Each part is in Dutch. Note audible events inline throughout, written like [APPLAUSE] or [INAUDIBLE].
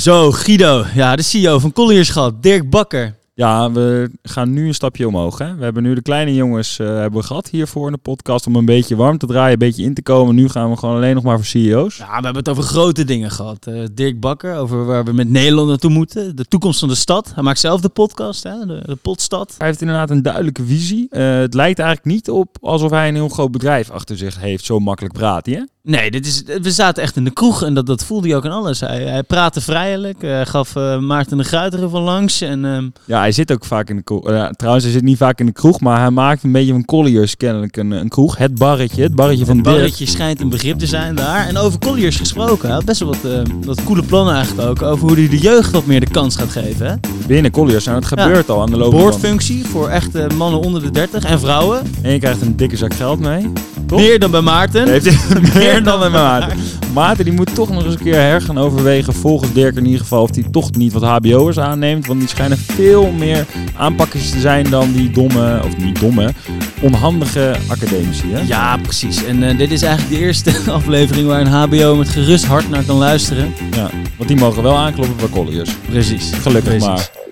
Zo, Guido. Ja, de CEO van Collierschap, Dirk Bakker. Ja, we gaan nu een stapje omhoog. Hè? We hebben nu de kleine jongens uh, hebben we gehad hiervoor in de podcast om een beetje warm te draaien, een beetje in te komen. Nu gaan we gewoon alleen nog maar voor CEO's. Ja, we hebben het over grote dingen gehad. Uh, Dirk Bakker, over waar we met Nederland naartoe moeten. De toekomst van de stad. Hij maakt zelf de podcast, hè? De, de Potstad. Hij heeft inderdaad een duidelijke visie. Uh, het lijkt eigenlijk niet op alsof hij een heel groot bedrijf achter zich heeft. Zo makkelijk praat hij, hè? Nee, dit is, we zaten echt in de kroeg en dat, dat voelde hij ook aan alles. Hij, hij praatte vrijelijk, hij gaf uh, Maarten de Gruiteren van langs. En, uh, ja, hij zit ook vaak in de kroeg. Uh, trouwens, hij zit niet vaak in de kroeg, maar hij maakt een beetje van Colliers kennelijk een, een kroeg. Het barretje, het barretje van Het barretje schijnt een begrip te zijn daar. En over Colliers gesproken, hij had best wel wat, uh, wat coole plannen eigenlijk ook. Over hoe hij de jeugd wat meer de kans gaat geven. Hè? Binnen Colliers, en het gebeurt ja. al aan de loop Boordfunctie voor echte mannen onder de 30 en vrouwen. En je krijgt een dikke zak geld mee. Toch? Meer dan bij Maarten. Heeft [LAUGHS] meer dan bij Maarten. Maarten die moet toch nog eens een keer her gaan overwegen, volgens Dirk in ieder geval, of hij toch niet wat hbo'ers aanneemt. Want die schijnen veel meer aanpakkers te zijn dan die domme, of niet domme, onhandige academici. Hè? Ja, precies. En uh, dit is eigenlijk de eerste [LAUGHS] aflevering waar een hbo met gerust hart naar kan luisteren. Ja, want die mogen wel aankloppen bij Colliers. Precies. Gelukkig precies. maar.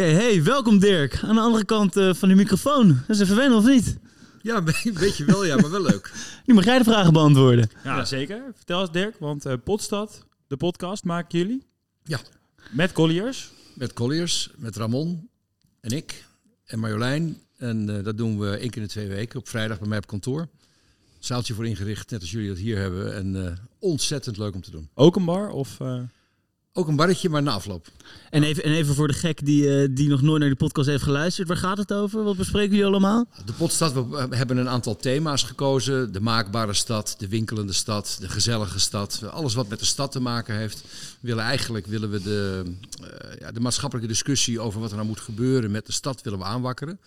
Oké, okay, hey, welkom Dirk. Aan de andere kant uh, van de microfoon. Dat is even wennen of niet? Ja, een beetje wel, ja, maar wel leuk. [LAUGHS] nu mag jij de vragen beantwoorden. Ja, ja. zeker. Vertel eens Dirk, want uh, Potstad, de podcast maken jullie. Ja. Met Colliers. Met Colliers, met Ramon en ik en Marjolein. En uh, dat doen we één keer in de twee weken op vrijdag bij mij op kantoor. Zaaltje voor ingericht, net als jullie dat hier hebben. En ontzettend leuk om te doen. Ook een bar of... Ook een barretje, maar na afloop. En even, en even voor de gek die, uh, die nog nooit naar de podcast heeft geluisterd. Waar gaat het over? Wat bespreken jullie allemaal? De Potstad, we hebben een aantal thema's gekozen. De maakbare stad, de winkelende stad, de gezellige stad. Alles wat met de stad te maken heeft. We willen eigenlijk willen we de, uh, ja, de maatschappelijke discussie over wat er nou moet gebeuren met de stad willen we aanwakkeren.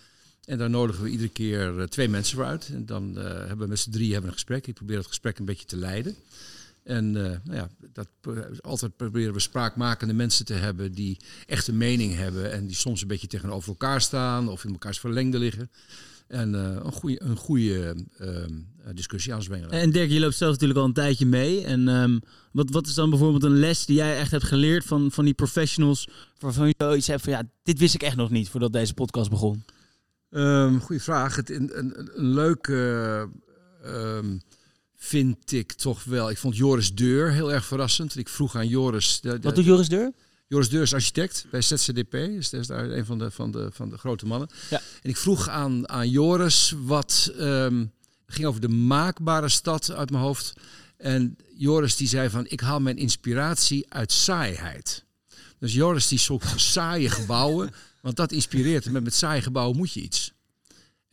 En daar nodigen we iedere keer twee mensen voor uit. En dan hebben we met z'n drie hebben een gesprek. Ik probeer het gesprek een beetje te leiden. En uh, nou ja, dat, altijd proberen we spraakmakende mensen te hebben die echt een mening hebben en die soms een beetje tegenover elkaar staan of in elkaars verlengde liggen. En uh, een goede, een goede uh, discussie aanswengelen. En Dirk, je loopt zelf natuurlijk al een tijdje mee. En um, wat, wat is dan bijvoorbeeld een les die jij echt hebt geleerd van, van die professionals waarvan je zoiets hebt van ja, dit wist ik echt nog niet voordat deze podcast begon? Um, goeie vraag. Het, een, een, een leuke um, vind ik toch wel. Ik vond Joris Deur heel erg verrassend. Ik vroeg aan Joris. De, de, Wat doet Joris Deur? Joris Deur is architect bij ZCDP. Is daar een van de, van de, van de grote mannen. Ja. En ik vroeg aan, aan Joris wat. Um, ging over de maakbare stad uit mijn hoofd. En Joris die zei van ik haal mijn inspiratie uit saaiheid. Dus Joris die zoekt saaie gebouwen. Want dat inspireert. Met, met saaie gebouwen moet je iets.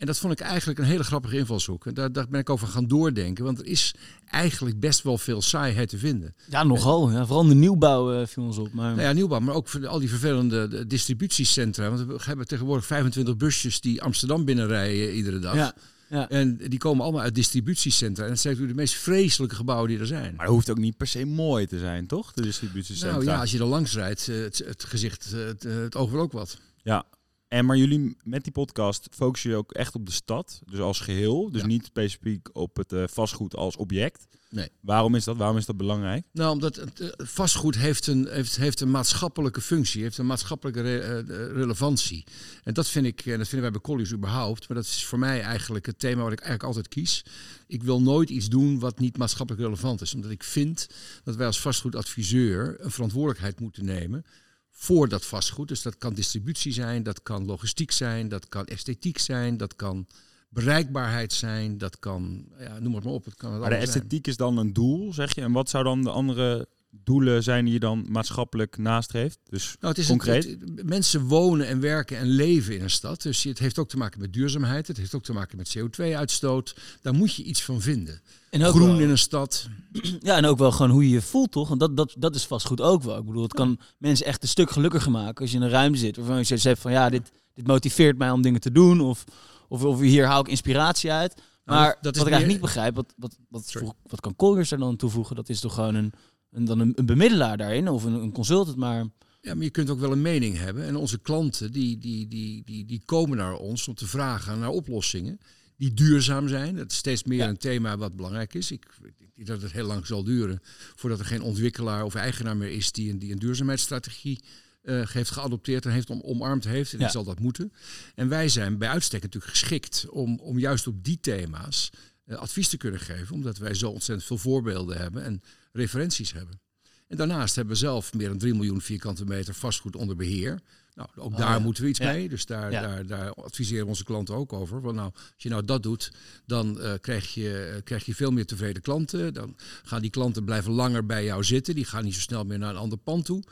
En dat vond ik eigenlijk een hele grappige invalshoek. En daar, daar ben ik over gaan doordenken. Want er is eigenlijk best wel veel saaiheid te vinden. Ja, nogal. Ja, vooral de nieuwbouw uh, viel ons op. Maar... Nou ja, nieuwbouw, maar ook voor al die vervelende distributiecentra. Want we hebben tegenwoordig 25 busjes die Amsterdam binnenrijden iedere dag. Ja. Ja. En die komen allemaal uit distributiecentra. En dat zijn natuurlijk de meest vreselijke gebouwen die er zijn. Maar het hoeft ook niet per se mooi te zijn, toch? De distributiecentra. Nou ja, als je er langs rijdt, het, het gezicht, het, het oog wil ook wat. Ja, en maar jullie met die podcast focussen je ook echt op de stad, dus als geheel, dus ja. niet specifiek op het uh, vastgoed als object. Nee. Waarom is dat? Waarom is dat belangrijk? Nou, omdat het uh, vastgoed heeft een, heeft, heeft een maatschappelijke functie, heeft een maatschappelijke re uh, relevantie. En dat vind ik, en dat vinden wij bij Colliers überhaupt, maar dat is voor mij eigenlijk het thema wat ik eigenlijk altijd kies. Ik wil nooit iets doen wat niet maatschappelijk relevant is, omdat ik vind dat wij als vastgoedadviseur een verantwoordelijkheid moeten nemen voor dat vastgoed. Dus dat kan distributie zijn, dat kan logistiek zijn, dat kan esthetiek zijn, dat kan bereikbaarheid zijn, dat kan, ja, noem het maar op. Het kan het maar de esthetiek zijn. is dan een doel, zeg je. En wat zou dan de andere doelen zijn die je dan maatschappelijk nastreeft? Dus nou, het is concreet. Het, het, mensen wonen en werken en leven in een stad. Dus het heeft ook te maken met duurzaamheid. Het heeft ook te maken met CO2-uitstoot. Daar moet je iets van vinden. En ook Groen wel, in een stad. [CLEARS THROAT] Ja, en ook wel gewoon hoe je je voelt, toch? Want dat, dat, dat is vast goed ook wel. Ik bedoel, het kan mensen echt een stuk gelukkiger maken als je in een ruimte zit. Waarvan je zegt van ja, dit, dit motiveert mij om dingen te doen. Of, of, of hier haal ik inspiratie uit. Maar Nou, dat is wat ik meer- eigenlijk niet begrijp, wat, wat, wat, wat kan Colliers er dan toevoegen? Dat is toch gewoon een, een, dan een, een bemiddelaar daarin of een, een consultant. Maar Ja, maar je kunt ook wel een mening hebben. En onze klanten die, die, die, die, die komen naar ons om te vragen naar oplossingen die duurzaam zijn. Dat is steeds meer Ja. een thema wat belangrijk is. Ik denk dat het heel lang zal duren voordat er geen ontwikkelaar of eigenaar meer is die een, die een duurzaamheidsstrategie eh, heeft geadopteerd en heeft om, omarmd heeft. En Ja. die zal dat moeten. En wij zijn bij uitstek natuurlijk geschikt om, om juist op die thema's advies te kunnen geven, omdat wij zo ontzettend veel voorbeelden hebben en referenties hebben. En daarnaast hebben we zelf meer dan 3 miljoen vierkante meter vastgoed onder beheer. Nou, ook Oh, daar ja. moeten we iets Ja. mee. Dus daar, Ja. daar, daar adviseren we onze klanten ook over. Want nou, als je nou dat doet, dan eh, krijg, je, eh, krijg je veel meer tevreden klanten. Dan gaan die klanten blijven langer bij jou zitten. Die gaan niet zo snel meer naar een ander pand toe.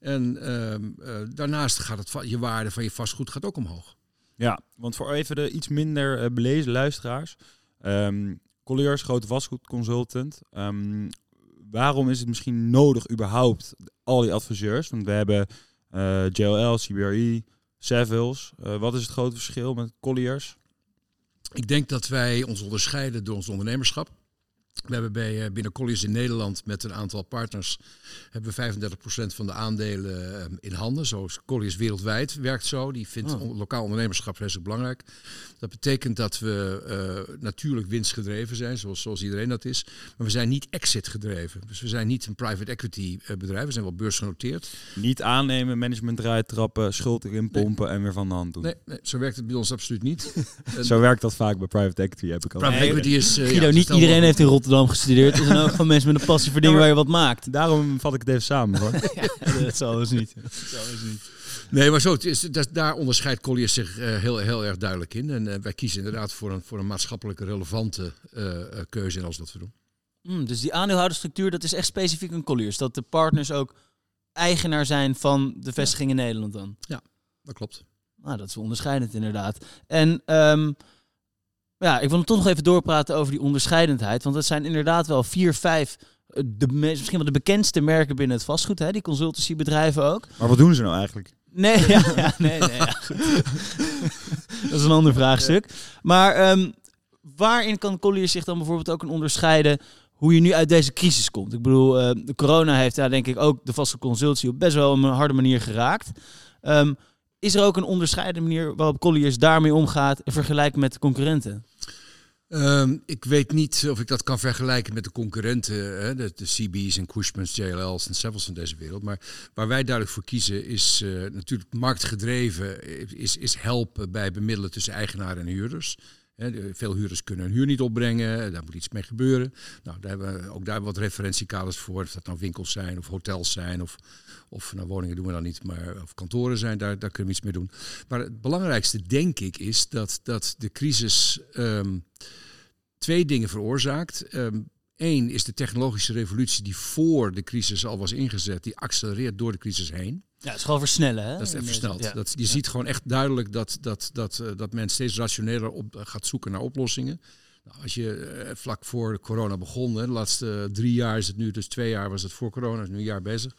En ehm, eh, daarnaast gaat het, je waarde van je vastgoed gaat ook omhoog. Ja, want voor even de iets minder eh, belezen luisteraars. Ehm Colliers, grote vastgoedconsultant. Ehm waarom is het misschien nodig überhaupt, al die adviseurs? Want we hebben eh, JLL, CBRE, Savills. Eh, wat is het grote verschil met Colliers? Ik denk dat wij ons onderscheiden door ons ondernemerschap. We hebben bij, eh, binnen Colliers in Nederland met een aantal partners hebben we 35% van de aandelen eh, in handen. Zoals Colliers wereldwijd werkt zo. Die vindt Oh. lokaal ondernemerschap vreselijk belangrijk. Dat betekent dat we eh, natuurlijk winstgedreven zijn, zoals, zoals iedereen dat is. Maar we zijn niet exit gedreven. Dus we zijn niet een private equity eh, bedrijf. We zijn wel beursgenoteerd. Niet aannemen, management eruit trappen, schuld erin pompen en weer van de hand doen. Nee, nee, zo werkt het bij ons absoluut niet. [LAUGHS] Zo werkt dat vaak bij private equity, heb ik al. private equity is... Guido, ja, niet iedereen heeft in Rotterdam gestudeerd. Er zijn ook gewoon mensen met een passie voor dingen waar je wat maakt. Daarom vat ik het even samen. Hoor. [LAUGHS] dat zal eens niet. Dat zal eens niet. Nee, maar zo, het is, dat, daar onderscheidt Colliers zich eh, heel, heel erg duidelijk in. En eh, wij kiezen inderdaad voor een, voor een maatschappelijk relevante eh, eh, keuze in alles wat we doen. Dus die aandeelhoudersstructuur, dat is echt specifiek een Colliers. Dat de partners ook eigenaar zijn van de vestiging in Nederland dan. Dat klopt. Nou, dat is onderscheidend inderdaad. En ehm, ja, ik wil toch nog even doorpraten over die onderscheidendheid. Want dat zijn inderdaad wel vier, vijf, eh, de, misschien wel de bekendste merken binnen het vastgoed. Hè? Die consultancybedrijven ook. Maar wat doen ze nou eigenlijk? Nee, [LAUGHS] ja, ja, nee, nee. Ja, [LAUGHS] dat is een ander vraagstuk. Maar ehm, waarin kan Colliers zich dan bijvoorbeeld ook een onderscheiden hoe je nu uit deze crisis komt? Ik bedoel, eh, de corona heeft daar denk ik ook de vaste consultie op best wel een harde manier geraakt. Ehm, is er ook een onderscheidende manier waarop Colliers daarmee omgaat in vergelijking met de concurrenten? Ehm, ik weet niet of ik dat kan vergelijken met de concurrenten, hè, de, CB's en Cushmans, JLL's en Savills van deze wereld. Maar waar wij duidelijk voor kiezen is eh, natuurlijk marktgedreven, is, is helpen bij bemiddelen tussen eigenaar en huurders. Veel huurders kunnen hun huur niet opbrengen, daar moet iets mee gebeuren. Nou, daar hebben we ook daar wat referentiekaders voor, of dat nou winkels zijn of hotels zijn of, of nou, woningen doen we dan niet, maar of kantoren zijn, daar, daar kunnen we iets mee doen. Maar het belangrijkste denk ik is dat, dat de crisis ehm, twee dingen veroorzaakt. Eén is de technologische revolutie die voor de crisis al was ingezet, die accelereert door de crisis heen. Ja, het is gewoon versnellen. Hè? Dat is echt versneld. Ja. Dat, je ziet gewoon echt duidelijk dat, dat, dat, eh, dat men steeds rationeler op, gaat zoeken naar oplossingen. Nou, als je eh, vlak voor corona begon, hè, de laatste drie jaar is het nu, dus twee jaar was het voor corona, is nu een jaar bezig.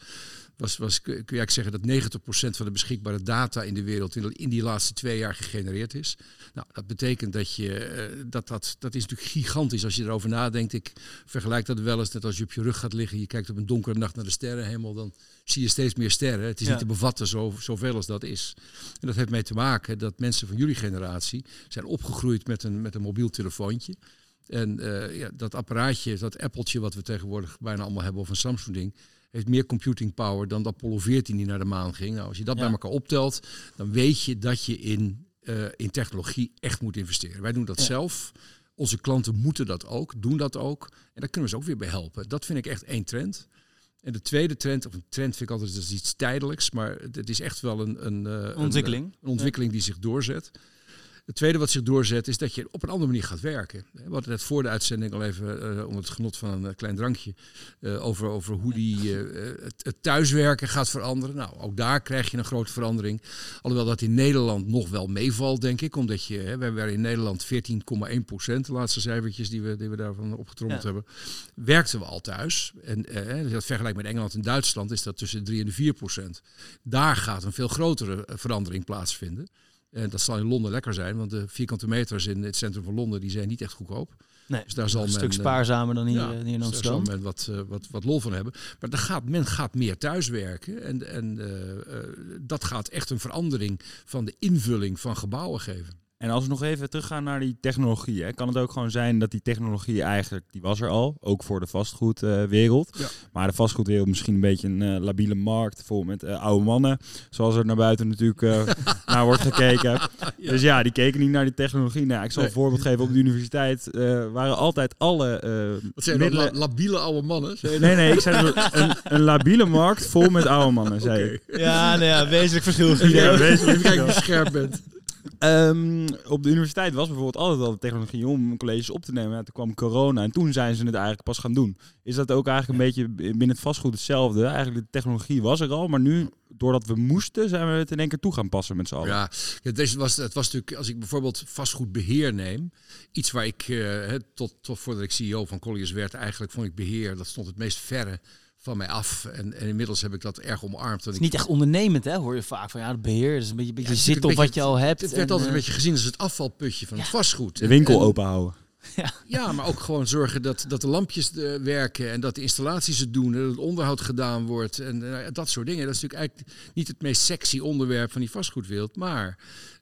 Was, was, kun je eigenlijk zeggen dat 90% van de beschikbare data in de wereld in, in die laatste twee jaar gegenereerd is. Nou, dat betekent dat je, eh, dat, dat, dat is natuurlijk gigantisch als je erover nadenkt. Ik vergelijk dat wel eens net als je op je rug gaat liggen, je kijkt op een donkere nacht naar de sterrenhemel, dan zie je steeds meer sterren. Het is Ja. niet te bevatten zo, zoveel als dat is. En dat heeft mee te maken dat mensen van jullie generatie zijn opgegroeid met een, met een mobiel telefoontje. En eh, ja, dat apparaatje, dat Appeltje wat we tegenwoordig bijna allemaal hebben, of een Samsung ding, heeft meer computing power dan de Apollo 14 die naar de maan ging. Nou, als je dat Ja. bij elkaar optelt, dan weet je dat je in, eh, in technologie echt moet investeren. Wij doen dat Ja. zelf. Onze klanten moeten dat ook, doen dat ook. En daar kunnen we ze ook weer bij helpen. Dat vind ik echt één trend. En de tweede trend, of een trend vind ik altijd dat is iets tijdelijks, maar het is echt wel een, een, eh, een, Ontwikkeling. een ontwikkeling die zich doorzet. Het tweede wat zich doorzet is dat je op een andere manier gaat werken. We hadden net voor de uitzending al even, eh, om het genot van een eh, klein drankje, eh, over, over hoe die, het, het thuiswerken gaat veranderen. Nou, ook daar krijg je een grote verandering. Alhoewel dat in Nederland nog wel meevalt, denk ik. Omdat je, hè, wij waren in Nederland 14,1 procent, de laatste cijfertjes die we, die we daarvan opgetrommeld Ja. hebben, werkten we al thuis. En als je dat vergelijkt met Engeland en Duitsland, is dat tussen 3 en de 4 procent. Daar gaat een veel grotere verandering plaatsvinden. En dat zal in Londen lekker zijn, want de vierkante meters in het centrum van Londen die zijn niet echt goedkoop. Nee, Dus daar zal een men, stuk eh, spaarzamer dan hier, ja, eh, hier in dus daar zal Amsterdam. men wat, eh, wat, wat lol van hebben. Maar dan gaat, men gaat meer thuiswerken. En, en eh, eh, dat gaat echt een verandering van de invulling van gebouwen geven. En als we nog even teruggaan naar die technologie, hè, kan het ook gewoon zijn dat die technologie eigenlijk, die was er al, ook voor de vastgoedwereld. Ja. Maar de vastgoedwereld misschien een beetje een eh, labiele markt, vol met eh, oude mannen, zoals er naar buiten natuurlijk eh, [LAUGHS] naar wordt gekeken. Dus ja, die keken niet naar die technologie. Nou, ik zal Nee. een voorbeeld geven. Op de universiteit eh, waren altijd alle eh, Wat zijn dat, middelen... la- labiele oude mannen? Zei Nee, nee, ik zei [LAUGHS] een, een labiele markt vol met oude mannen, zei ik. Ja, nou ja, wezenlijk verschil. Ja, wezenlijk. Even kijken scherp bent. Ehm, op de universiteit was bijvoorbeeld altijd al de technologie om colleges op te nemen. Ja, toen kwam corona en toen zijn ze het eigenlijk pas gaan doen. Is dat ook eigenlijk een beetje binnen het vastgoed hetzelfde? Eigenlijk de technologie was er al, maar nu, doordat we moesten, zijn we het in één keer toe gaan passen met z'n allen. Ja, deze was, het was natuurlijk, als ik bijvoorbeeld vastgoedbeheer neem, iets waar ik eh, tot, tot voordat ik CEO van Colliers werd, eigenlijk vond ik beheer, dat stond het meest verre van mij af. En, en inmiddels heb ik dat erg omarmd. Het is ik- niet echt ondernemend, hè? Hoor je vaak van ja, het beheer dat is een beetje, beetje zitten op wat je al hebt. Het werd en, altijd een eh, beetje gezien als het afvalputje van het vastgoed. De winkel En- open houden. [LAUGHS] Ja, maar ook gewoon zorgen dat, dat de lampjes eh, werken en dat de installaties het doen, en dat het onderhoud gedaan wordt en eh, dat soort dingen. Dat is natuurlijk eigenlijk niet het meest sexy onderwerp van die vastgoedwereld, maar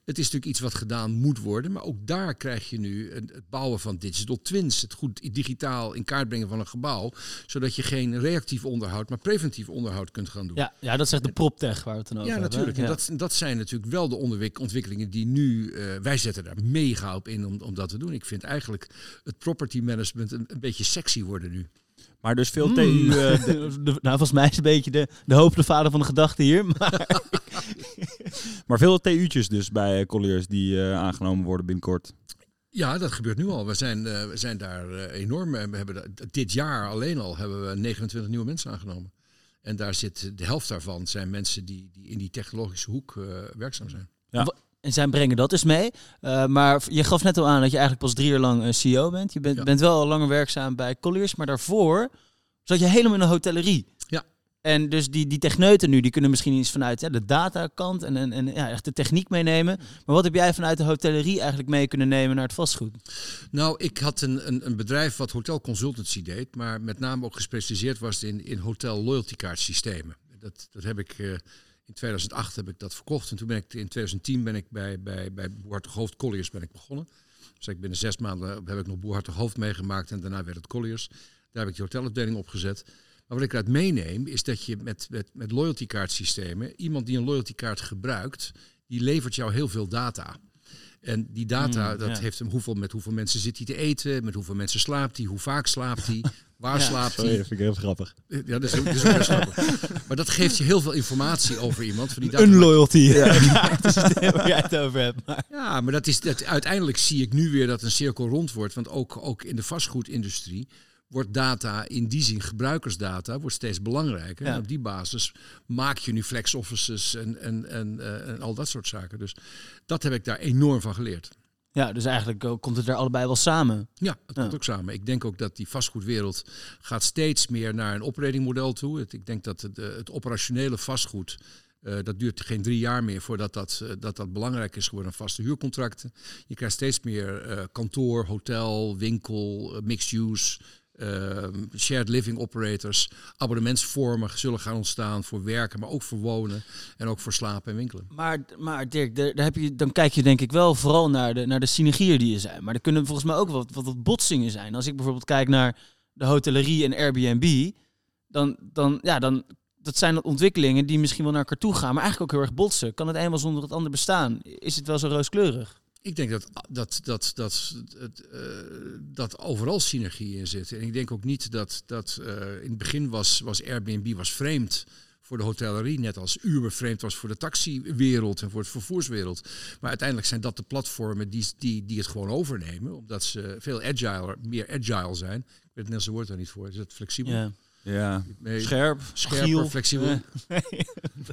het is natuurlijk iets wat gedaan moet worden. Maar ook daar krijg je nu het bouwen van digital twins, het goed digitaal in kaart brengen van een gebouw, zodat je geen reactief onderhoud, maar preventief onderhoud kunt gaan doen. ja, ja, dat is echt de proptech waar we het dan over Ja, hebben. natuurlijk. hè? En Ja. dat, dat zijn natuurlijk wel de ontwikkelingen die nu... eh, wij zetten daar mega op in om, om dat te doen. Ik vind eigenlijk het property management een, een beetje sexy worden nu. Maar dus veel Hmm. TU... eh, [LAUGHS] De- nou, volgens mij is een beetje de, de hoop de vader van de gedachte hier. Maar [LAUGHS] [LAUGHS] maar veel TU'tjes dus bij eh, Colliers die eh, aangenomen worden binnenkort. Ja, dat gebeurt nu al. We zijn, eh, we zijn daar enorm... We hebben da- dit jaar alleen al hebben we 29 nieuwe mensen aangenomen. En daar zit de helft daarvan zijn mensen die, die in die technologische hoek eh, werkzaam zijn. En zij brengen dat dus mee. Eh, maar je gaf net al aan dat je eigenlijk pas drie jaar lang CEO bent. Je bent, Ja. bent wel al langer werkzaam bij Colliers, maar daarvoor zat je helemaal in de hotellerie. En dus die, die techneuten nu, die kunnen misschien iets vanuit de datakant en, en, en ja, echt de techniek meenemen. Maar wat heb jij vanuit de hotellerie eigenlijk mee kunnen nemen naar het vastgoed? Nou, ik had een, een, een bedrijf wat hotel consultancy deed, maar met name ook gespecialiseerd was in, in hotel loyalty card systemen. Dat, dat heb ik eh, in 2008 heb ik dat verkocht en toen ben ik in 2010 ben ik bij, bij, bij Boerhartig Hoofd Colliers ben ik begonnen. Dus ik binnen zes maanden heb ik nog Boerhartig Hoofd meegemaakt en daarna werd het Colliers. Daar heb ik de hotelafdeling opgezet. Maar wat ik eruit meeneem is dat je met, met, met loyalty card systemen, iemand die een loyalty card gebruikt, die levert jou heel veel data. En die data, Mm, dat ja. heeft hem hoeveel, met hoeveel mensen zit hij te eten, met hoeveel mensen slaapt hij, hoe vaak slaapt hij, [LAUGHS] waar Ja. slaapt hij. dat vind ik heel grappig. Ja, dat is, dat is ook grappig. Maar dat geeft je heel veel informatie over iemand. Van die data Een loyalty. Ja. [LAUGHS] waar jij het over hebt. Maar. Ja, maar dat is, dat, uiteindelijk zie ik nu weer dat een cirkel rond wordt. Want ook, ook in de vastgoedindustrie wordt data, in die zin gebruikersdata, wordt steeds belangrijker. Ja. En op die basis maak je nu flex offices en, en, en, eh, en al dat soort zaken. Dus dat heb ik daar enorm van geleerd. Ja, dus eigenlijk eh, komt het er allebei wel samen. Ja, het komt ook samen. Ik denk ook dat die vastgoedwereld gaat steeds meer naar een operatingmodel toe. Het, ik denk dat het, eh, het operationele vastgoed, eh, dat duurt geen drie jaar meer voordat dat, dat, dat belangrijk is geworden. Vaste huurcontracten. Je krijgt steeds meer kantoor, hotel, winkel, mixed use. Eh, shared living operators, abonnementsvormen zullen gaan ontstaan voor werken, maar ook voor wonen en ook voor slapen en winkelen. Maar, maar Dirk, daar, heb je, dan kijk je denk ik wel vooral naar de, naar de synergieën die er zijn. Maar er kunnen volgens mij ook wat, wat, botsingen zijn. Als ik bijvoorbeeld kijk naar de hotellerie en Airbnb, dan, dan, ja, dan dat zijn ontwikkelingen die misschien wel naar elkaar toe gaan, maar eigenlijk ook heel erg botsen. Kan het een wel zonder het ander bestaan? Is het wel zo rooskleurig? Ik denk dat, dat, dat, dat, dat, eh, dat overal synergie in zit. En ik denk ook niet dat, dat eh, in het begin was, was Airbnb was vreemd voor de hotellerie, net als Uber vreemd was voor de taxiwereld en voor het vervoerswereld. Maar uiteindelijk zijn dat de platformen die, die, die het gewoon overnemen, omdat ze veel agiler, meer agile zijn. Ik weet het Nederlandse woord daar niet voor. Is het flexibel? Ja, Nee, scherp, Agiel. flexibel. Eh, [LAUGHS]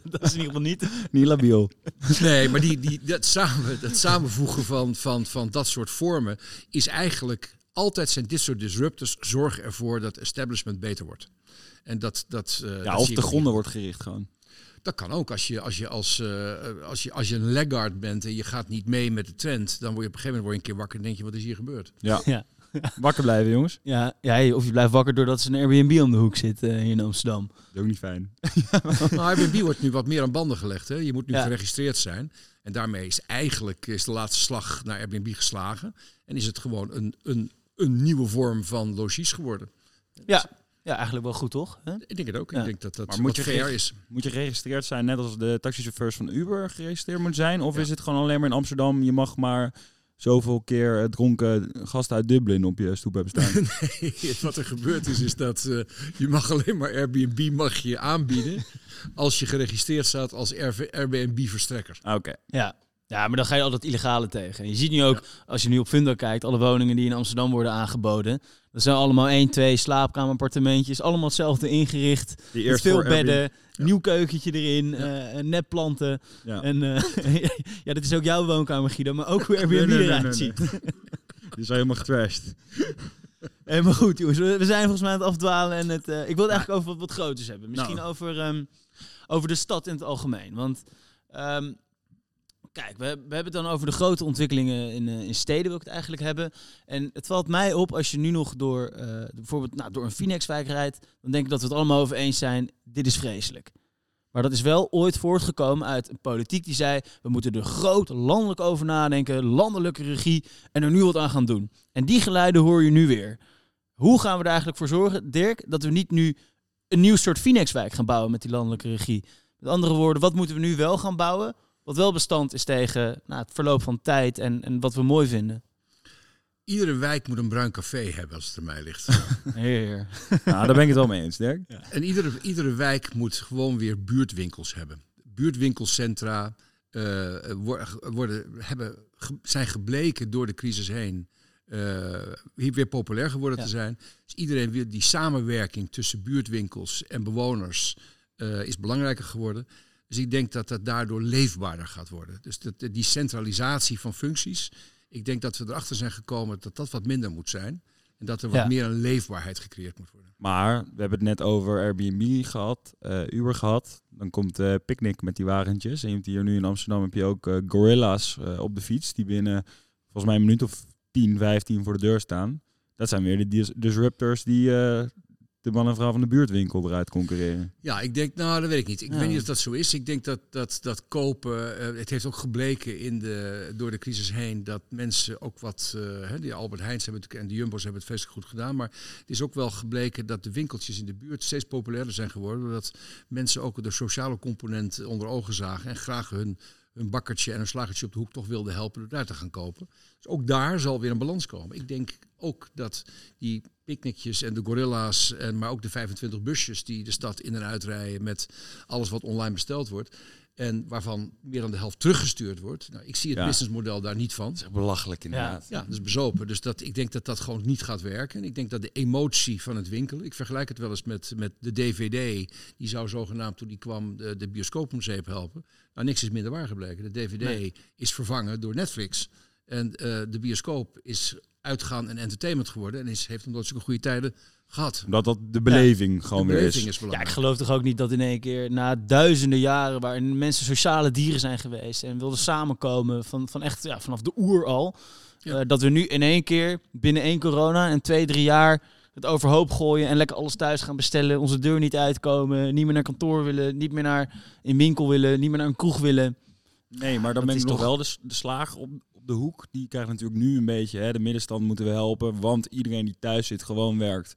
dat is in ieder geval niet. niet labiel. Nee, maar die, die, dat, samen, dat samenvoegen van, van, van dat soort vormen is eigenlijk altijd zijn dit soort disruptors zorgen ervoor dat establishment beter wordt. En dat, dat, eh, Ja, dat of de gronden wordt gericht gewoon. Dat kan ook. Als je als, je als, eh, als, je, als je een laggard bent en je gaat niet mee met de trend, dan word je op een gegeven moment word je een keer wakker en denk je, wat is hier gebeurd? Ja. Ja. [LAUGHS] Wakker blijven, jongens. Ja, ja, of je blijft wakker doordat ze een Airbnb om de hoek zit eh, hier in Amsterdam. Dat is ook niet fijn. [LAUGHS] nou, Airbnb wordt nu wat meer aan banden gelegd. Hè? Je moet nu Ja. geregistreerd zijn. En daarmee is eigenlijk is de laatste slag naar Airbnb geslagen. En is het gewoon een, een, een nieuwe vorm van logies geworden. Ja, ja eigenlijk wel goed, toch? Hè? Ik denk het ook. Ja. Ik denk dat dat Maar moet je fair is. Moet je geregistreerd zijn, net als de taxichauffeurs van Uber geregistreerd moeten zijn? Of Ja. is het gewoon alleen maar in Amsterdam, je mag maar zoveel keer eh, dronken gasten uit Dublin op je stoep hebben staan? [LAUGHS] [LAUGHS] wat er gebeurd is, is dat eh, je mag alleen maar Airbnb mag je aanbieden als je geregistreerd staat als Airbnb-verstrekker. Ah, Oké. Ja. Ja, maar dan ga je altijd illegale tegen. En je ziet nu ook, als je nu op Fundo kijkt, alle woningen die in Amsterdam worden aangeboden. Dat zijn allemaal één, twee slaapkamerappartementjes. Allemaal hetzelfde ingericht. Die Met veel Airbnb- bedden, nieuw keukentje erin, eh nepplanten. Ja. En eh, [LAUGHS] ja, dat is ook jouw woonkamer, Guido, maar ook hoe Airbnb nee, nee, eruit nee, ziet. [LAUGHS] Die zijn helemaal getrashed. [LAUGHS] Maar goed, jongens, we, we zijn volgens mij aan het afdwalen. En het, eh, ik wil het eigenlijk over wat, wat groters hebben. Misschien Nou. over, ehm, over de stad in het algemeen. Want ehm, kijk, we, we hebben het dan over de grote ontwikkelingen in, eh, in steden, wil ik het eigenlijk hebben. En het valt mij op als je nu nog door, eh, bijvoorbeeld nou, door een Phoenixwijk rijdt, dan denk ik dat we het allemaal over eens zijn, dit is vreselijk. Maar dat is wel ooit voortgekomen uit een politiek die zei: we moeten er groot landelijk over nadenken, landelijke regie en er nu wat aan gaan doen. En die geluiden hoor je nu weer. Hoe gaan we er eigenlijk voor zorgen, Dirk, dat we niet nu een nieuw soort Phoenixwijk gaan bouwen met die landelijke regie? Met andere woorden, wat moeten we nu wel gaan bouwen? Wat wel bestand is tegen nou, het verloop van tijd en, en wat we mooi vinden. Iedere wijk moet een bruin café hebben als het aan mij ligt. Heer. [LAUGHS] Nou, daar ben ik het wel mee eens, Dirk. En iedere, iedere wijk moet gewoon weer buurtwinkels hebben. Buurtwinkelcentra eh, wor- worden, hebben, zijn gebleken door de crisis heen eh, hier weer populair geworden Ja. te zijn. Dus iedereen wil die samenwerking tussen buurtwinkels en bewoners eh, is belangrijker geworden. Dus ik denk dat dat daardoor leefbaarder gaat worden. Dus dat, die centralisatie van functies, ik denk dat we erachter zijn gekomen dat dat wat minder moet zijn. En dat er wat Ja. meer een leefbaarheid gecreëerd moet worden. Maar we hebben het net over Airbnb gehad, eh, Uber gehad. Dan komt eh Picnic met die wagentjes. En je hebt hier nu in Amsterdam heb je ook eh, Gorilla's op de fiets. Die binnen volgens mij een minuut of 10, 15 voor de deur staan. Dat zijn weer de dis- disruptors die de man en vrouw van de buurtwinkel eruit concurreren. Ja, ik denk, nou, dat weet ik niet. Ik Ja. weet niet of dat zo is. Ik denk dat dat, dat kopen, eh, het heeft ook gebleken in de, door de crisis heen dat mensen ook wat, hè, die Albert Heijns hebben het, en de Jumbo's hebben het vreselijk goed gedaan, maar het is ook wel gebleken dat de winkeltjes in de buurt steeds populairder zijn geworden, doordat mensen ook de sociale component onder ogen zagen en graag hun, hun bakkertje en een slagertje op de hoek toch wilden helpen door daar te gaan kopen. Dus ook daar zal weer een balans komen. Ik denk ook dat die picknickjes en de gorilla's, en, maar ook de 25 busjes die de stad in en uitrijden met alles wat online besteld wordt. En waarvan meer dan de helft teruggestuurd wordt. Nou, ik zie het Ja. businessmodel daar niet van. echt belachelijk inderdaad. Ja, dat is bezopen. Dus dat, ik denk dat dat gewoon niet gaat werken. En ik denk dat de emotie van het winkelen... Ik vergelijk het wel eens met, met de DVD. Die zou zogenaamd toen die kwam de, de bioscoop om zeep helpen. Nou, niks is minder waar gebleken. De DVD Nee. is vervangen door Netflix. En eh, de bioscoop is uitgaan en entertainment geworden. En is, heeft nooit zulke goede tijden gehad. Omdat dat de beleving gewoon de weer is. is Ja, ik geloof toch ook niet dat in één keer na duizenden jaren waarin mensen sociale dieren zijn geweest en wilden samenkomen van, van echt ja, vanaf de oer al, Ja. eh, dat we nu in één keer binnen één corona en twee, drie jaar het overhoop gooien en lekker alles thuis gaan bestellen, onze deur niet uitkomen, niet meer naar kantoor willen, niet meer naar een winkel willen, niet meer naar een kroeg willen. Nee, maar dan ben ik nog toch- wel de, de slager op, op de hoek. Die krijgt natuurlijk nu een beetje, hè, de middenstand moeten we helpen. Want iedereen die thuis zit, gewoon werkt.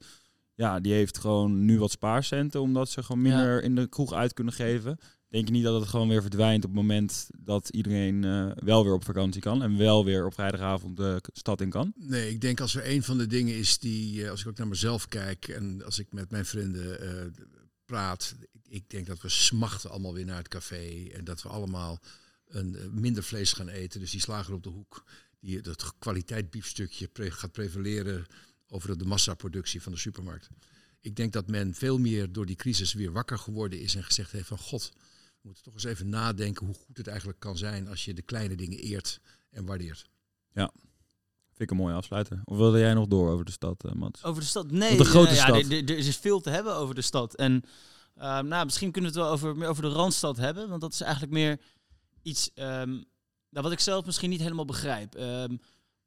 Ja, die heeft gewoon nu wat spaarcenten. Omdat ze gewoon Ja. minder in de kroeg uit kunnen geven. Denk je niet dat het gewoon weer verdwijnt op het moment dat iedereen eh, wel weer op vakantie kan. En wel weer op vrijdagavond de stad in kan? Nee, ik denk als er een van de dingen is die, eh, als ik ook naar mezelf kijk en als ik met mijn vrienden eh, praat, ik, denk dat we smachten allemaal weer naar het café en dat we allemaal een, minder vlees gaan eten. Dus die slager op de hoek, die dat kwaliteit biefstukje pre- gaat prevaleren over de massaproductie van de supermarkt. Ik denk dat men veel meer door die crisis weer wakker geworden is en gezegd heeft van god, we moeten toch eens even nadenken hoe goed het eigenlijk kan zijn als je de kleine dingen eert en waardeert. Vind ik een mooie afsluiter. Of wilde jij nog door over de stad, eh, Mats? Over de stad? Nee, de grote ja, stad. er- is veel te hebben over de stad. En Ehm, nou, misschien kunnen we het wel over, meer over de Randstad hebben. Want dat is eigenlijk meer iets ehm, nou, wat ik zelf misschien niet helemaal begrijp. Ehm,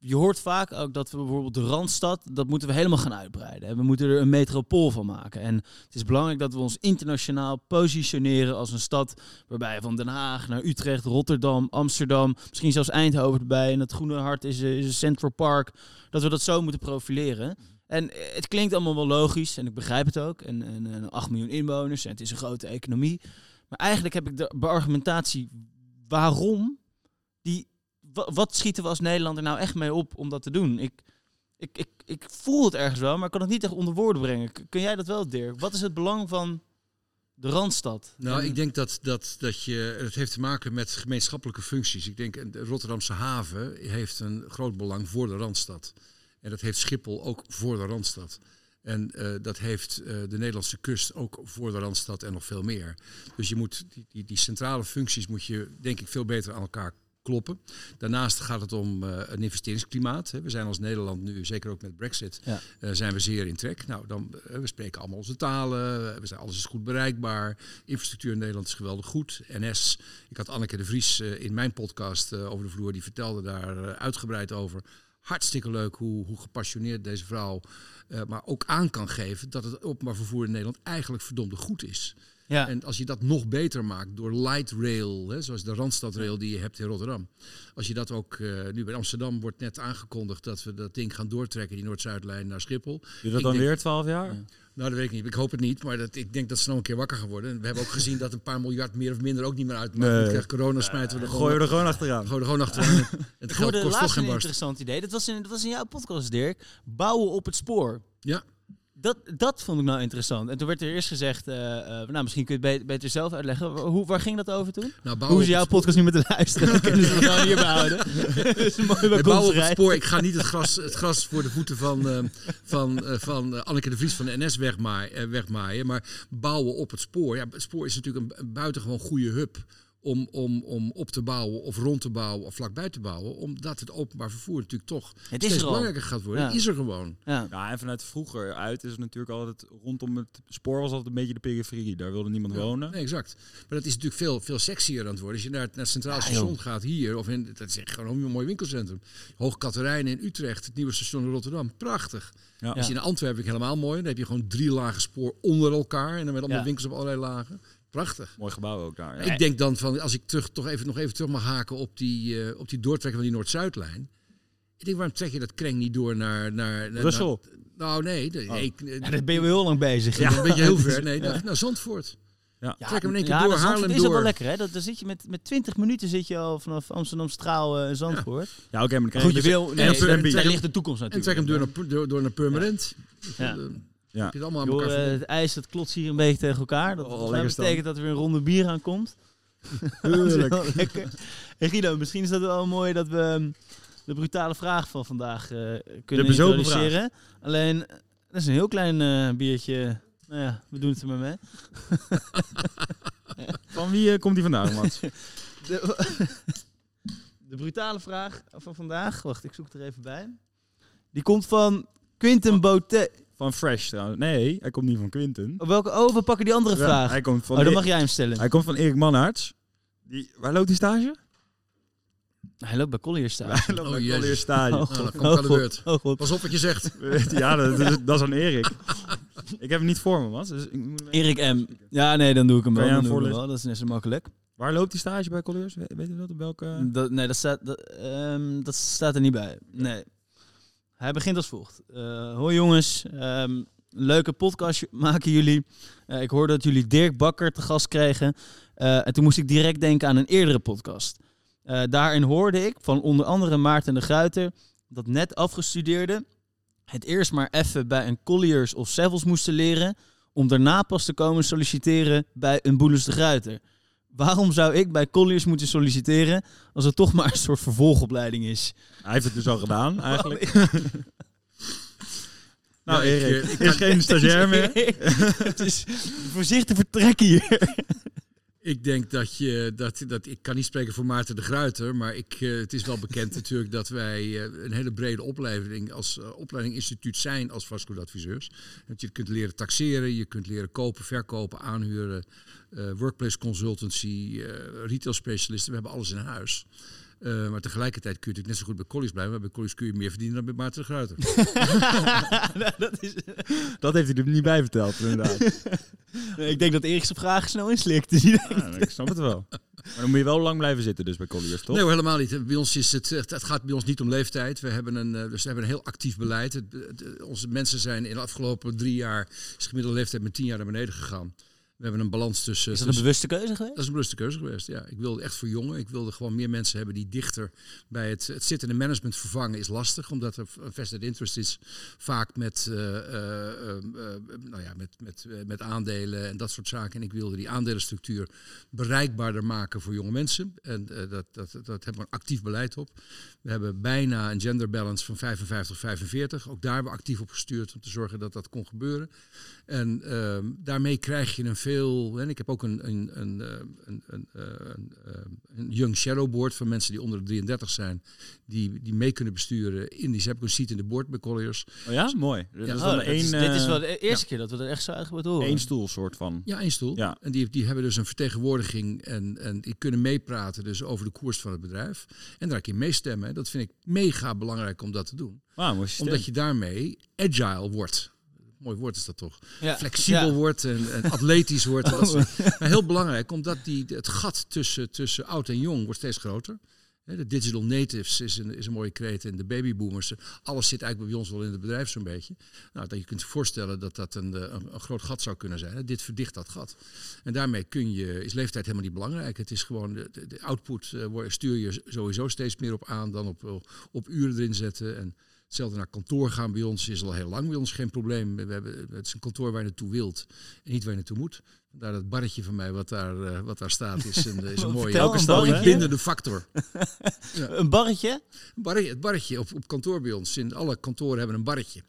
je hoort vaak ook dat we bijvoorbeeld de Randstad, dat moeten we helemaal gaan uitbreiden. En we moeten er een metropool van maken. En het is belangrijk dat we ons internationaal positioneren als een stad waarbij van Den Haag naar Utrecht, Rotterdam, Amsterdam, misschien zelfs Eindhoven erbij. En het groene hart is, eh, is een Central Park. Dat we dat zo moeten profileren. En eh, het klinkt allemaal wel logisch en ik begrijp het ook. En, en, en 8 miljoen inwoners en het is een grote economie. Maar eigenlijk heb ik de beargumentatie waarom die wat schieten we als Nederlander nou echt mee op om dat te doen? Ik, ik, ik, ik voel het ergens wel, maar ik kan het niet echt onder woorden brengen. Kun jij dat wel, Dirk? Wat is het belang van de Randstad? Nou, En- ik denk dat, dat, dat je, het heeft te maken met gemeenschappelijke functies. Ik denk, de Rotterdamse haven heeft een groot belang voor de Randstad. En dat heeft Schiphol ook voor de Randstad. En eh, dat heeft eh, de Nederlandse kust ook voor de Randstad en nog veel meer. Dus je moet die, die, die centrale functies moet je denk ik veel beter aan elkaar kloppen. Daarnaast gaat het om eh, een investeringsklimaat. We zijn als Nederland nu, zeker ook met Brexit, Ja. eh, zijn we zeer in trek. Nou, dan, eh, we spreken allemaal onze talen, we zijn, alles is goed bereikbaar. Infrastructuur in Nederland is geweldig goed. NS, ik had Anneke de Vries in mijn podcast over de vloer, die vertelde daar uitgebreid over. Hartstikke leuk hoe, hoe gepassioneerd deze vrouw maar ook aan kan geven dat het openbaar vervoer in Nederland eigenlijk verdomde goed is. Ja. En als je dat nog beter maakt door light rail, hè, zoals de Randstadrail die je hebt in Rotterdam. Als je dat ook, eh, nu bij Amsterdam wordt net aangekondigd dat we dat ding gaan doortrekken, die Noord-Zuidlijn naar Schiphol. Doe je dat Ik dan denk- weer 12 jaar? Ja. Nou, dat weet ik niet. Ik hoop het niet, maar dat, ik denk dat ze nog een keer wakker gaan worden. En we hebben ook gezien dat een paar miljard meer of minder ook niet meer uitmaakt. Nee. Krijgt corona, smijten we er Gooien we gewoon, er gewoon achteraan. gewoon, gewoon achteraan. [LAUGHS] Het Ik geld kost toch geen een barst. interessant idee. Dat was, in, dat was in jouw podcast, Dirk. Bouwen op het spoor. Ja, Dat, dat vond ik nou interessant. En toen werd er eerst gezegd, eh, eh, nou misschien kun je het be- beter zelf uitleggen. Hoe, waar ging dat over toen? nou, bouwen Hoe ze jouw podcast niet moeten luisteren. [LAUGHS] Dan kunnen ze het gewoon hierbij houden. [LAUGHS] [LAUGHS] Dat is een mooie op het spoor. Ik ga niet het gras, het gras voor de voeten van, eh, van, van Anneke de Vries van de NS wegmaaien, wegmaaien. Maar bouwen op het spoor. Ja, het spoor is natuurlijk een, een buitengewoon goede hub om, om, om op te bouwen of rond te bouwen of vlakbij te bouwen. Omdat het openbaar vervoer natuurlijk toch Het is steeds er belangrijker gaat worden. Ja. Het is er gewoon. Ja. Ja, en vanuit vroeger uit is het natuurlijk altijd rondom het spoor was altijd een beetje de periferie. Daar wilde niemand wonen. Nee, exact. Maar dat is natuurlijk veel, veel sexier aan het worden. Als je naar het, naar het Centraal Ja, Station joh. gaat hier, of in, dat is echt gewoon een mooi winkelcentrum. Hoog Katerijn in Utrecht, het nieuwe station in Rotterdam. Prachtig. Ja. Als je in Antwerpen helemaal mooi. Dan heb je gewoon drie lagen spoor onder elkaar. En dan met allemaal Ja. winkels op allerlei lagen. Prachtig. Mooi gebouw ook daar. Ja. Ik denk dan van, als ik terug, toch even, nog even terug mag haken op die, eh, op die doortrekken van die Noord-Zuidlijn. Ik denk, waarom trek je dat kreng niet door naar... naar, naar Brussel. naar- nou, nee. Oh. ik, Ja, daar ben je wel heel lang bezig. ja, een beetje [LAUGHS] heel ver. Nee, naar, naar Zandvoort. Ja. Trek hem in één keer ja, door, dat Haarlem is al door. wel lekker, hè? Dat, dan zit je met, met 20 minuten zit je al vanaf Amsterdam Straal en Zandvoort. Ja, oké, maar dan Goed, krijg je je wil... dus- Nee, en daar ligt de toekomst En natuurlijk. trek hem door naar, door, door naar Purmerend. Ja. Ja. heb je het allemaal aan Joh, elkaar eh, het ijs dat klotst hier een beetje tegen elkaar. Dat Oh, volgens mij lekker stand. betekent dat er weer een ronde bier aankomt. [LAUGHS] dat is Heerlijk. wel lekker. [LAUGHS] Hey Guido, misschien is dat wel mooi dat we ehm, de brutale vraag van vandaag eh, kunnen De bezopen introduceren. Alleen, eh, dat is een heel klein eh, biertje. Nou ja, we doen het er maar mee. [LAUGHS] Van wie eh, komt die vandaan, Mats? De, de brutale vraag van vandaag. Wacht, ik zoek er even bij. Die komt van Quinten Botet. Van Fresh trouwens. Nee, hij komt niet van Quinten. Oh, welke? Oh, we pakken die andere Ja, vraag. hij komt van Oh, dan mag jij hem stellen. Hij komt van Erik Mannaerts. Die, waar loopt die stage? Hij loopt bij Collier. [LAUGHS] Hij loopt Oh, bij jezus. Collier stage. Oh, Nou, dan kom ik aan de God. beurt. Oh, God. Pas op wat je zegt. [LAUGHS] ja, dat, dat is, dat is aan Erik. ik heb hem niet voor me, Mats. Dus ik moet Erik M. Ja, nee, dan doe ik hem wel. hem doe wel. Dat is net zo makkelijk. Waar loopt die stage bij Colliers? We- Weet je dat? Op welke... Dat, nee, dat staat, dat, ehm, dat staat er niet bij. Nee. Hij begint als volgt. Eh hoi jongens, Ehm, leuke podcast maken jullie. Eh, ik hoorde dat jullie Dirk Bakker te gast kregen. Eh, en toen moest ik direct denken aan een eerdere podcast. Daarin hoorde ik van onder andere Maarten de Gruiter... dat net afgestudeerden het eerst maar even bij een Colliers of Sevels moesten leren... om daarna pas te komen solliciteren bij een Boelens de Gruiter. Waarom zou ik bij Colliers moeten solliciteren als het toch maar een soort vervolgopleiding is? Hij heeft het dus al gedaan, [LAUGHS] eigenlijk. nou, Erik, ik is geen stagiair meer. [LAUGHS] het is voorzichtig vertrekken hier. [LAUGHS] Ik denk dat je, dat, dat ik kan niet spreken voor Maarten de Gruiter, maar ik, eh, het is wel bekend [LAUGHS] natuurlijk dat wij eh, een hele brede opleiding als uh, opleidinginstituut zijn als vastgoedadviseurs. Dat je kunt leren taxeren, je kunt leren kopen, verkopen, aanhuren, workplace consultancy, retail specialisten. We hebben alles in huis. Uh, maar tegelijkertijd kun je natuurlijk net zo goed bij Collies blijven. Maar bij Collies kun je meer verdienen dan bij Maarten de Gruiter. [LAUGHS] dat, is... dat heeft hij er niet bij verteld, inderdaad. [LAUGHS] nee, ik denk dat Erik zijn vragen snel inslikt. Ja, ik snap het wel. Maar dan moet je wel lang blijven zitten dus bij Colliers, toch? Nee, helemaal niet. Bij ons is het, het gaat bij ons niet om leeftijd. We hebben een, dus we hebben een heel actief beleid. Het, het, onze mensen zijn in de afgelopen drie jaar... is de gemiddelde leeftijd met tien jaar naar beneden gegaan. We hebben een balans tussen. Is dat een bewuste keuze geweest? Dat is een bewuste keuze geweest. Ja, ik wilde echt voor jongen. Ik wilde gewoon meer mensen hebben die dichter bij het, het zittende management vervangen is lastig, omdat er een vested interest is vaak met, uh, uh, uh, nou ja, met, met, met aandelen en dat soort zaken. En ik wilde die aandelenstructuur bereikbaarder maken voor jonge mensen. En dat, dat, dat hebben we een actief beleid op. We hebben bijna een gender balance van 55-45. Ook daar hebben we actief op gestuurd om te zorgen dat dat kon gebeuren. En ehm, daarmee krijg je een veel. En ik heb ook een, een, een, een, een, een, een Young Shadow Board van mensen die onder de 33 zijn, die, die mee kunnen besturen in die. Ze hebben een seat in de board bij Colliers. Oh ja, mooi. Ja. Dus oh, één, is, dit is wel de eerste ja. keer dat we er echt zo eigenlijk wat horen. Eén stoel soort van. Ja, één stoel. Ja. En die, die hebben dus een vertegenwoordiging en, en die kunnen meepraten dus over de koers van het bedrijf. En daar kun je meestemmen. Dat vind ik mega belangrijk om dat te doen. Wow, Omdat je daarmee agile wordt mooi woord is dat toch? Ja. Flexibel ja. wordt en, en, atletisch wordt. En dat is, [LAUGHS] maar heel belangrijk, omdat die, het gat tussen, tussen oud en jong wordt steeds groter. De digital natives is een, is een mooie kreet en de babyboomers. Alles zit eigenlijk bij ons wel in het bedrijf zo'n beetje. Nou, dat je kunt je voorstellen dat dat een, een, een, groot gat zou kunnen zijn. Dit verdicht dat gat. En daarmee kun je, is leeftijd helemaal niet belangrijk. Het is gewoon, de, de output uh, stuur je sowieso steeds meer op aan dan op, op uren erin zetten. En Hetzelfde naar kantoor gaan bij ons is al heel lang bij ons geen probleem. We hebben, het is een kantoor waar je naartoe wilt en niet waar je naartoe moet. Daar dat barretje van mij wat daar, uh, wat daar staat is een, is een [LAUGHS] mooie stad, bindende factor. [LAUGHS] ja. Een barretje? Een barretje? Het barretje op, op kantoor bij ons. In alle kantoren hebben een barretje.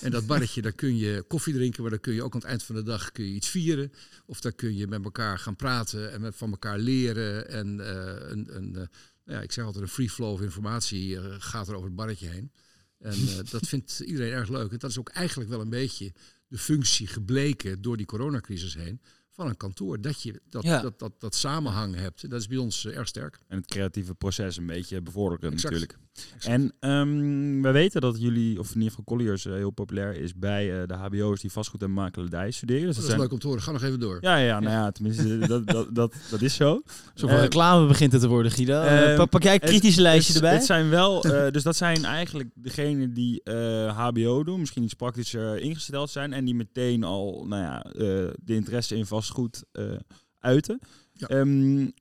En dat barretje, daar kun je koffie drinken, maar daar kun je ook aan het eind van de dag kun je iets vieren. Of daar kun je met elkaar gaan praten en met, van elkaar leren. En uh, een, een, uh, ja, ik zeg altijd, een free flow of informatie gaat er over het barretje heen. En uh, dat vindt iedereen erg leuk. En dat is ook eigenlijk wel een beetje de functie gebleken door die coronacrisis heen van een kantoor. Dat je dat, ja. dat, dat, dat, samenhang hebt. Dat is bij ons uh, erg sterk. En het creatieve proces een beetje bevorderen exact. natuurlijk. Exact. En um, we weten dat jullie, of in ieder geval Colliers, uh, heel populair is bij uh, de hbo's die vastgoed en makelaardij studeren. Dus dat, dat is leuk om te horen. Ga nog even door. Ja, ja, nou ja, tenminste, [LAUGHS] dat, dat, dat, dat is zo. Zoveel reclame begint het te worden, Guido. pak, pak jij een kritisch het, lijstje het, erbij? Het zijn wel, [LAUGHS] dus dat zijn eigenlijk degenen die hbo doen, misschien iets praktischer ingesteld zijn en die meteen al, nou ja, de interesse in vastgoed uiten. Ja. Um,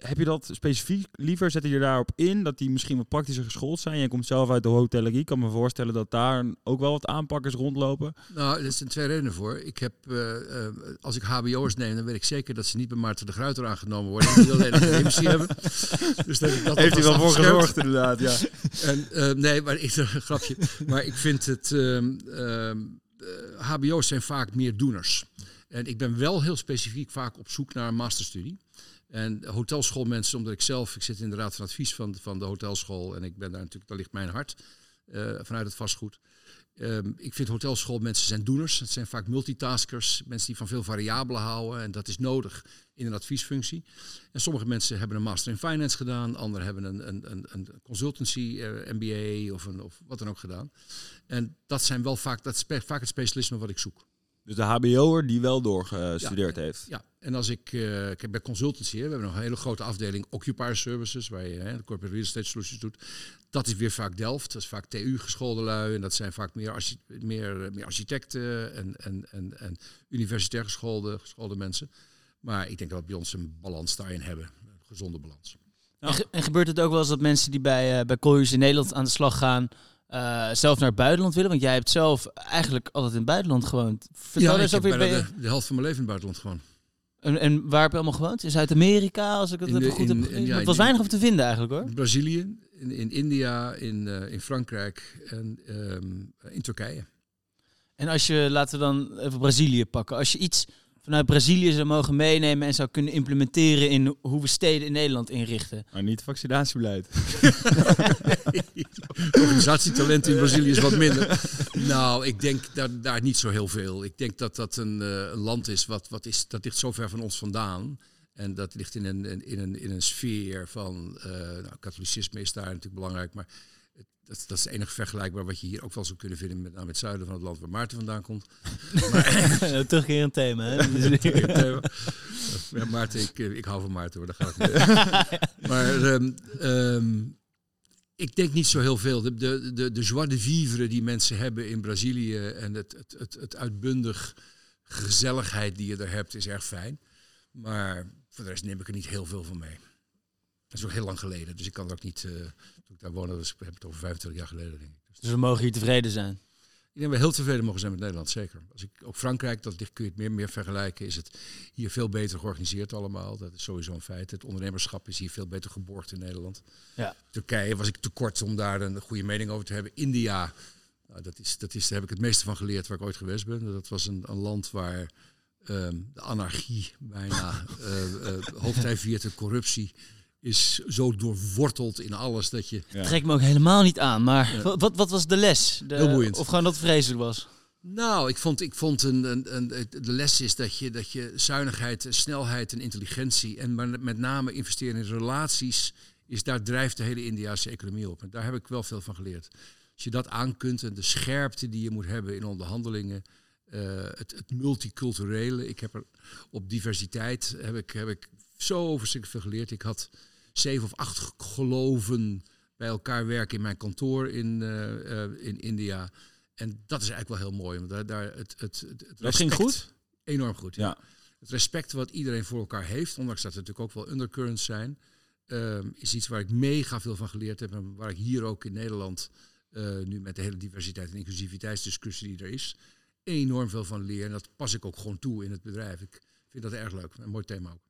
heb je dat specifiek liever? Zet je daarop in dat die misschien wat praktischer geschoold zijn? Jij komt zelf uit de hotellerie. Ik kan me voorstellen dat daar ook wel wat aanpakkers rondlopen. Nou, er zijn twee redenen voor. Ik heb, uh, uh, als ik HBO'ers neem, dan weet ik zeker dat ze niet bij Maarten de Gruiter aangenomen worden. Die alleen een [LAUGHS] hebben. Dus dat ik dat Heeft hij wel voor gezorgd, inderdaad. Ja. En, uh, nee, maar ik, [LAUGHS] grapje. Maar ik vind het. HBO's zijn vaak meer doeners. En ik ben wel heel specifiek vaak op zoek naar een masterstudie. En hotelschoolmensen, omdat ik zelf, ik zit in de raad van advies van, van de hotelschool en ik ben daar natuurlijk, daar ligt mijn hart uh, vanuit het vastgoed. Um, ik vind hotelschoolmensen zijn doeners. Het zijn vaak multitaskers, mensen die van veel variabelen houden en dat is nodig in een adviesfunctie. En sommige mensen hebben een master in finance gedaan, anderen hebben een, een, een, consultancy, uh, MBA of, een, of wat dan ook gedaan. En dat zijn wel vaak, dat is vaak het specialisme wat ik zoek. Dus de HBO'er die wel doorgestudeerd ja, heeft. Ja, en als ik, uh, ik heb bij consultancy, hè, we hebben nog een hele grote afdeling occupier services, waar je hè, de corporate real estate solutions doet. Dat is weer vaak Delft, dat is vaak TU geschoolde lui en dat zijn vaak meer, archi meer, meer architecten en, en, en, en universitair geschoolde, geschoolde mensen. Maar ik denk dat we bij ons een balans daarin hebben, een gezonde balans. En, ge en, gebeurt het ook wel eens dat mensen die bij, uh, bij Colliers in Nederland aan de slag gaan, uh, zelf naar het buitenland willen? Want jij hebt zelf eigenlijk altijd in het buitenland gewoond. Vertel ja, eens ik heb de, de helft van mijn leven in het buitenland gewoond. En, en waar heb je allemaal gewoond? In Zuid-Amerika, als ik het in de, goed in, heb in, ja, Het was weinig om te vinden eigenlijk hoor. Brazilië, in, in India, in, uh, in Frankrijk en um, in Turkije. En als je, laten we dan even Brazilië pakken. Als je iets vanuit Brazilië zou mogen meenemen en zou kunnen implementeren in hoe we steden in Nederland inrichten? Maar niet vaccinatiebeleid. [LAUGHS] [LAUGHS] Organisatietalent in Brazilië is wat minder. Nou, ik denk daar, daar niet zo heel veel. Ik denk dat dat een, eh, een land is wat, wat is, dat ligt zo ver van ons vandaan. En dat ligt in een, in een, in een sfeer van, eh, nou, katholicisme is daar natuurlijk belangrijk, maar dat, dat is het enige vergelijkbaar wat je hier ook wel zou kunnen vinden met name het zuiden van het land waar Maarten vandaan komt. [LAUGHS] Terugkerend thema, hè? [LAUGHS] Ja, Maarten, ik, eh, ik hou van Maarten hoor, daar gaat het niet. Maar ehm, ehm, ik denk niet zo heel veel. De, de, de, de joie de vivre die mensen hebben in Brazilië en het, het, het, het uitbundig gezelligheid die je er hebt, is erg fijn. Maar voor de rest neem ik er niet heel veel van mee. Dat is ook heel lang geleden, dus ik kan er ook niet. eh, toen ik daar woonde, dus ik heb het over 25 jaar geleden, denk ik. Dus Dus we mogen hier tevreden zijn. ik denk dat we heel tevreden mogen zijn met Nederland, zeker. Als ik ook Frankrijk, dat kun je het meer, meer vergelijken, is het hier veel beter georganiseerd allemaal. Dat is sowieso een feit. Het ondernemerschap is hier veel beter geborgd in Nederland. Ja. Turkije was ik te kort om daar een goede mening over te hebben. India, nou, dat is, dat is, daar heb ik het meeste van geleerd waar ik ooit geweest ben. Dat was een, een land waar ehm, de anarchie bijna hoofdij viert, de corruptie is zo doorworteld in alles dat je Ja. Trek me ook helemaal niet aan, maar wat, wat, wat was de les? De, Heel boeiend. Of gewoon dat het vreselijk was? Nou, ik vond, ik vond een, een, een, de les is dat je, dat je zuinigheid, snelheid en intelligentie en maar met name investeren in relaties, is daar drijft de hele Indiase economie op. En daar heb ik wel veel van geleerd. Als je dat aan kunt en de scherpte die je moet hebben in onderhandelingen, eh, het, het multiculturele. Ik heb er op diversiteit heb ik, heb ik zo verschrikkelijk veel geleerd. Ik had zeven of acht geloven bij elkaar werken in mijn kantoor in, eh, eh, in India. En dat is eigenlijk wel heel mooi. Want daar, daar het, het, het, het Dat ging goed? Enorm goed. Ja. Ja. Het respect wat iedereen voor elkaar heeft, ondanks dat er natuurlijk ook wel undercurrents zijn, ehm, is iets waar ik mega veel van geleerd heb. En waar ik hier ook in Nederland, eh, nu met de hele diversiteit en inclusiviteitsdiscussie die er is, enorm veel van leer. En dat pas ik ook gewoon toe in het bedrijf. Ik vind dat erg leuk. Een mooi thema ook.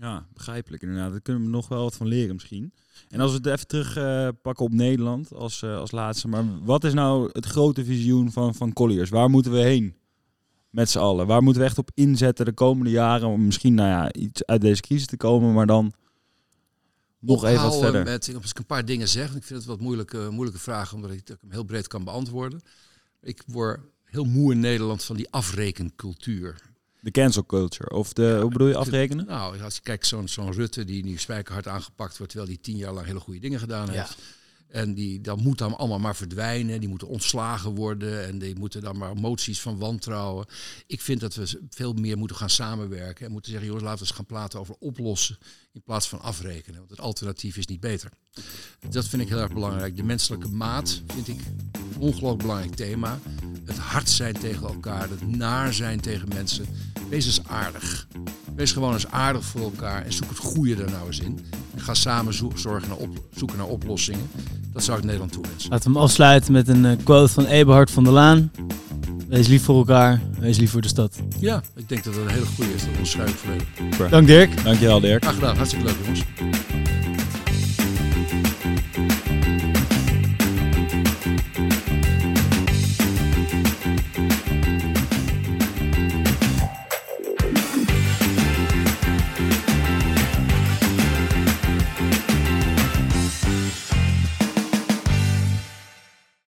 Ja, begrijpelijk inderdaad. Daar kunnen we nog wel wat van leren misschien. En als we het even terug eh, pakken op Nederland als, eh, als laatste. Maar wat is nou het grote visioen van, van Colliers? Waar moeten we heen met z'n allen? Waar moeten we echt op inzetten de komende jaren om misschien nou ja, iets uit deze crisis te komen, maar dan nog even wat verder? Met, ik een paar dingen zeg, want ik vind het wat moeilijke, moeilijke vragen, omdat ik, ik hem heel breed kan beantwoorden. Ik word heel moe in Nederland van die afrekencultuur. De cancel culture. Of de, hoe bedoel je, afrekenen? Nou, als je kijkt, zo'n zo'n Rutte die nu spijkerhard aangepakt wordt, terwijl die tien jaar lang hele goede dingen gedaan Ja. heeft. En die, dan moet dan allemaal maar verdwijnen. Die moeten ontslagen worden. En die moeten dan maar moties van wantrouwen. Ik vind dat we veel meer moeten gaan samenwerken. En moeten zeggen, jongens, laten we eens gaan praten over oplossen. In plaats van afrekenen. Want het alternatief is niet beter. Dat vind ik heel erg belangrijk. De menselijke maat vind ik een ongelooflijk belangrijk thema. Het hard zijn tegen elkaar. Het naar zijn tegen mensen. Wees eens aardig. Wees gewoon eens aardig voor elkaar. En zoek het goede er nou eens in. En ga samen zorgen naar op, zoeken naar oplossingen. Dat zou ik Nederland toewensen. Laten we hem afsluiten met een eh, quote van Eberhard van der Laan. Wees lief voor elkaar, wees lief voor de stad. Ja, ik denk dat dat een hele goede is. Dat onderschrijf ik volledig. Dank Dirk. Dankjewel Dirk. Graag gedaan. Hartstikke leuk jongens.